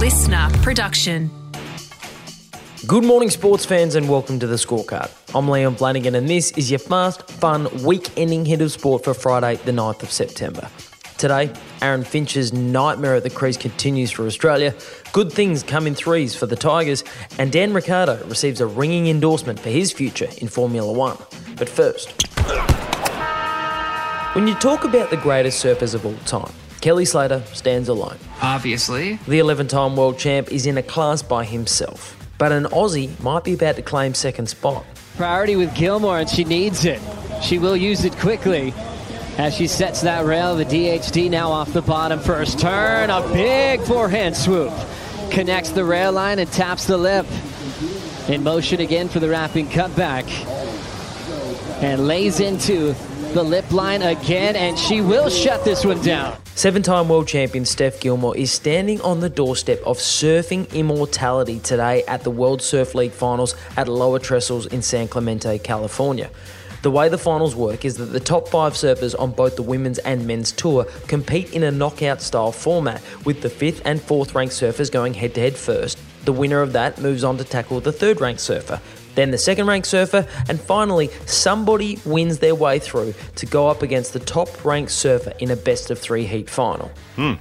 listener production. Good morning, sports fans, and welcome to the scorecard. I'm Leon Flanagan, and this is your fast, fun, week ending hit of sport for Friday, the 9th of September. Today, Aaron Finch's nightmare at the crease continues for Australia. Good things come in threes for the Tigers, and Dan Ricciardo receives a ringing endorsement for his future in Formula One. But first, when you talk about the greatest surfers of all time, Kelly Slater stands alone. Obviously. The 11 time world champ is in a class by himself, but an Aussie might be about to claim second spot. Priority with Gilmore, and she needs it. She will use it quickly as she sets that rail. The DHD now off the bottom first turn. A big forehand swoop. Connects the rail line and taps the lip. In motion again for the wrapping cutback. And lays into the lip line again, and she will shut this one down. Seven time world champion Steph Gilmore is standing on the doorstep of surfing immortality today at the World Surf League finals at Lower Trestles in San Clemente, California. The way the finals work is that the top five surfers on both the women's and men's tour compete in a knockout style format, with the fifth and fourth ranked surfers going head to head first. The winner of that moves on to tackle the third ranked surfer, then the second ranked surfer, and finally, somebody wins their way through to go up against the top ranked surfer in a best of three heat final. Hmm,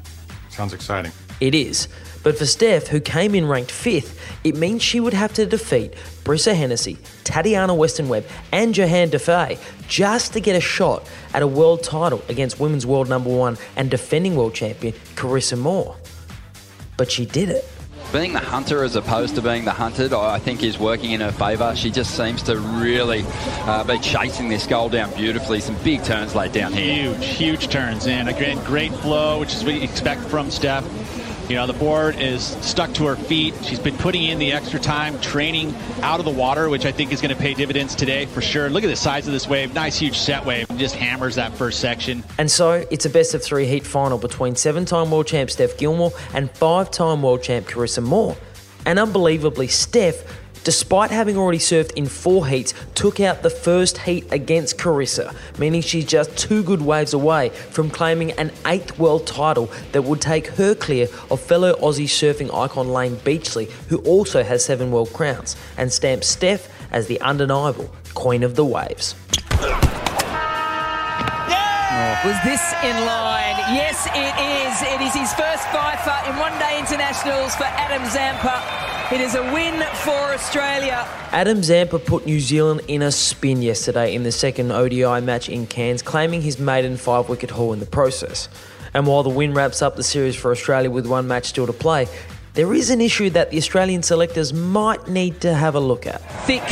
sounds exciting. It is. But for Steph, who came in ranked fifth, it means she would have to defeat Brisa Hennessy, Tatiana Weston Webb, and Johanne Defay just to get a shot at a world title against women's world number one and defending world champion Carissa Moore. But she did it. Being the hunter as opposed to being the hunted, I think is working in her favour. She just seems to really uh, be chasing this goal down beautifully. Some big turns laid down here. Huge, huge turns. And again, great flow, which is what you expect from Steph. You know, the board is stuck to her feet. She's been putting in the extra time training out of the water, which I think is going to pay dividends today for sure. Look at the size of this wave. Nice, huge set wave. Just hammers that first section. And so it's a best of three heat final between seven time world champ Steph Gilmore and five time world champ Carissa Moore. And unbelievably, Steph despite having already surfed in four heats, took out the first heat against Carissa, meaning she's just two good waves away from claiming an eighth world title that would take her clear of fellow Aussie surfing icon Layne Beachley, who also has seven world crowns, and stamps Steph as the undeniable Queen of the Waves. Oh. Was this in line? Yes, it is. It is his first fifer in one day internationals for Adam Zampa. It is a win for Australia. Adam Zampa put New Zealand in a spin yesterday in the second ODI match in Cairns, claiming his maiden five wicket haul in the process. And while the win wraps up the series for Australia with one match still to play, there is an issue that the Australian selectors might need to have a look at. Thick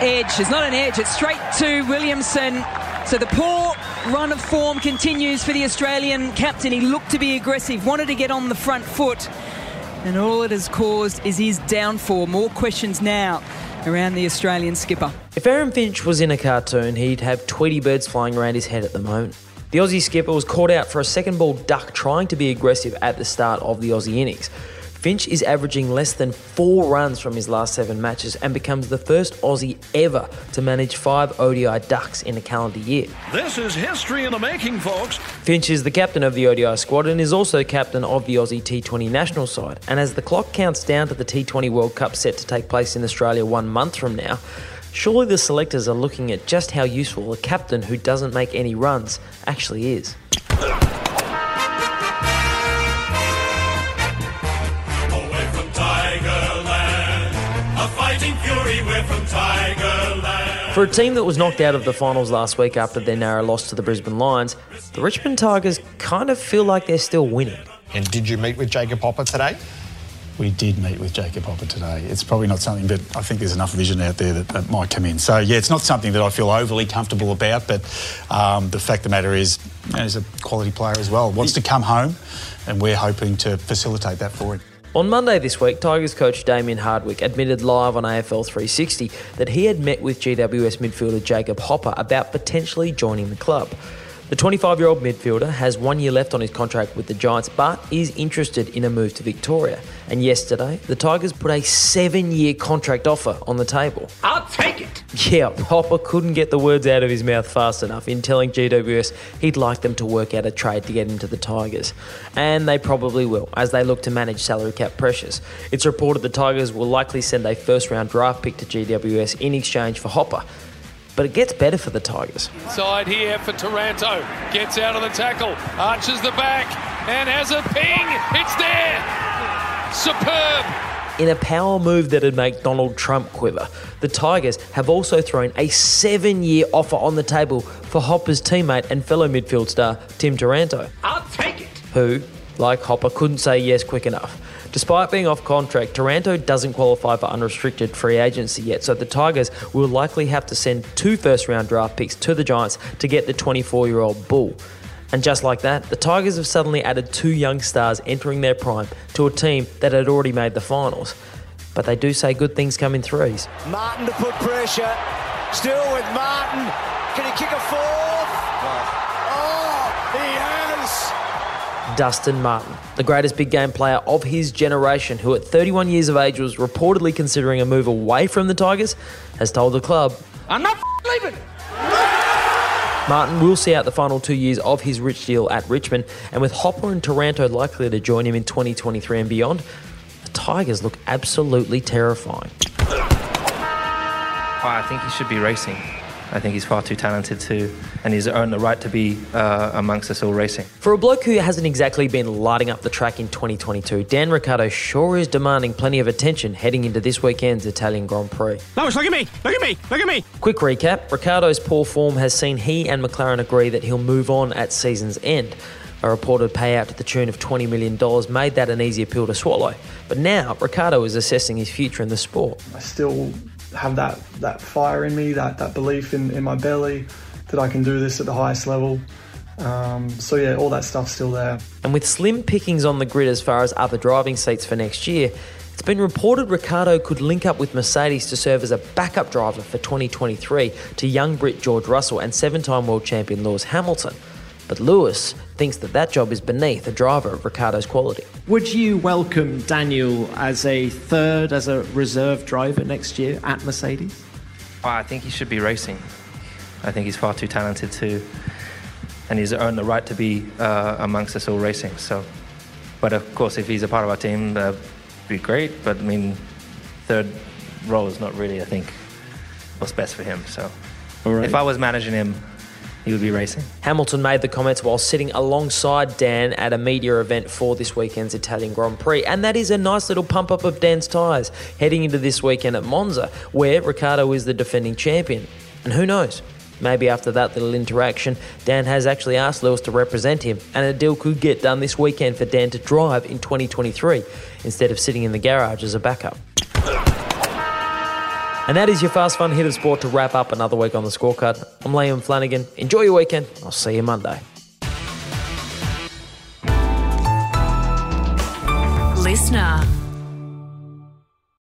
edge. It's not an edge, it's straight to Williamson. So the poor run of form continues for the Australian captain. He looked to be aggressive, wanted to get on the front foot, and all it has caused is his downfall. More questions now around the Australian skipper. If Aaron Finch was in a cartoon, he'd have Tweety birds flying around his head at the moment. The Aussie skipper was caught out for a second ball duck trying to be aggressive at the start of the Aussie innings. Finch is averaging less than four runs from his last seven matches and becomes the first Aussie ever to manage five ODI ducks in a calendar year. This is history in the making, folks. Finch is the captain of the ODI squad and is also captain of the Aussie T20 national side. And as the clock counts down to the T20 World Cup set to take place in Australia one month from now, surely the selectors are looking at just how useful a captain who doesn't make any runs actually is. For a team that was knocked out of the finals last week after their narrow loss to the Brisbane Lions, the Richmond Tigers kind of feel like they're still winning. And did you meet with Jacob Hopper today? We did meet with Jacob Hopper today. It's probably not something, but I think there's enough vision out there that, that might come in. So, yeah, it's not something that I feel overly comfortable about, but um, the fact of the matter is, you know, he's a quality player as well. Wants to come home, and we're hoping to facilitate that for him. On Monday this week, Tigers coach Damien Hardwick admitted live on AFL 360 that he had met with GWS midfielder Jacob Hopper about potentially joining the club. The 25 year old midfielder has one year left on his contract with the Giants, but is interested in a move to Victoria. And yesterday, the Tigers put a seven year contract offer on the table. I'll take it! Yeah, Hopper couldn't get the words out of his mouth fast enough in telling GWS he'd like them to work out a trade to get into the Tigers. And they probably will, as they look to manage salary cap pressures. It's reported the Tigers will likely send a first round draft pick to GWS in exchange for Hopper but it gets better for the Tigers. Side here for Taranto. Gets out of the tackle, arches the back, and has a ping. It's there. Superb. In a power move that'd make Donald Trump quiver, the Tigers have also thrown a seven year offer on the table for Hopper's teammate and fellow midfield star Tim Taranto. I'll take it. Who, like Hopper, couldn't say yes quick enough. Despite being off contract, Taranto doesn't qualify for unrestricted free agency yet, so the Tigers will likely have to send two first round draft picks to the Giants to get the 24 year old Bull. And just like that, the Tigers have suddenly added two young stars entering their prime to a team that had already made the finals. But they do say good things come in threes. Martin to put pressure. Still with Martin. Can he kick a fourth? Dustin Martin, the greatest big game player of his generation, who at 31 years of age was reportedly considering a move away from the Tigers, has told the club, I'm not leaving. Martin will see out the final two years of his rich deal at Richmond, and with Hopper and Taranto likely to join him in 2023 and beyond, the Tigers look absolutely terrifying. I think he should be racing. I think he's far too talented to, and he's earned the right to be uh, amongst us all racing. For a bloke who hasn't exactly been lighting up the track in 2022, Dan Ricciardo sure is demanding plenty of attention heading into this weekend's Italian Grand Prix. Lois, look at me! Look at me! Look at me! Quick recap Ricciardo's poor form has seen he and McLaren agree that he'll move on at season's end. A reported payout to the tune of $20 million made that an easier pill to swallow. But now, Ricciardo is assessing his future in the sport. I still have that, that fire in me, that, that belief in, in my belly that I can do this at the highest level. Um, so, yeah, all that stuff's still there. And with slim pickings on the grid as far as other driving seats for next year, it's been reported Ricciardo could link up with Mercedes to serve as a backup driver for 2023 to young Brit George Russell and seven time world champion Lewis Hamilton. But Lewis thinks that that job is beneath a driver of Ricciardo's quality. Would you welcome Daniel as a third, as a reserve driver next year at Mercedes? I think he should be racing. I think he's far too talented to, and he's earned the right to be uh, amongst us all racing. So, but of course, if he's a part of our team, that'd be great. But I mean, third role is not really, I think, what's best for him. So, if I was managing him, he would be racing. Hamilton made the comments while sitting alongside Dan at a media event for this weekend's Italian Grand Prix. And that is a nice little pump up of Dan's tyres heading into this weekend at Monza, where Ricciardo is the defending champion. And who knows? Maybe after that little interaction, Dan has actually asked Lewis to represent him, and a deal could get done this weekend for Dan to drive in 2023 instead of sitting in the garage as a backup. And that is your fast fun hit of sport to wrap up another week on the scorecard. I'm Liam Flanagan. Enjoy your weekend. I'll see you Monday. Listener.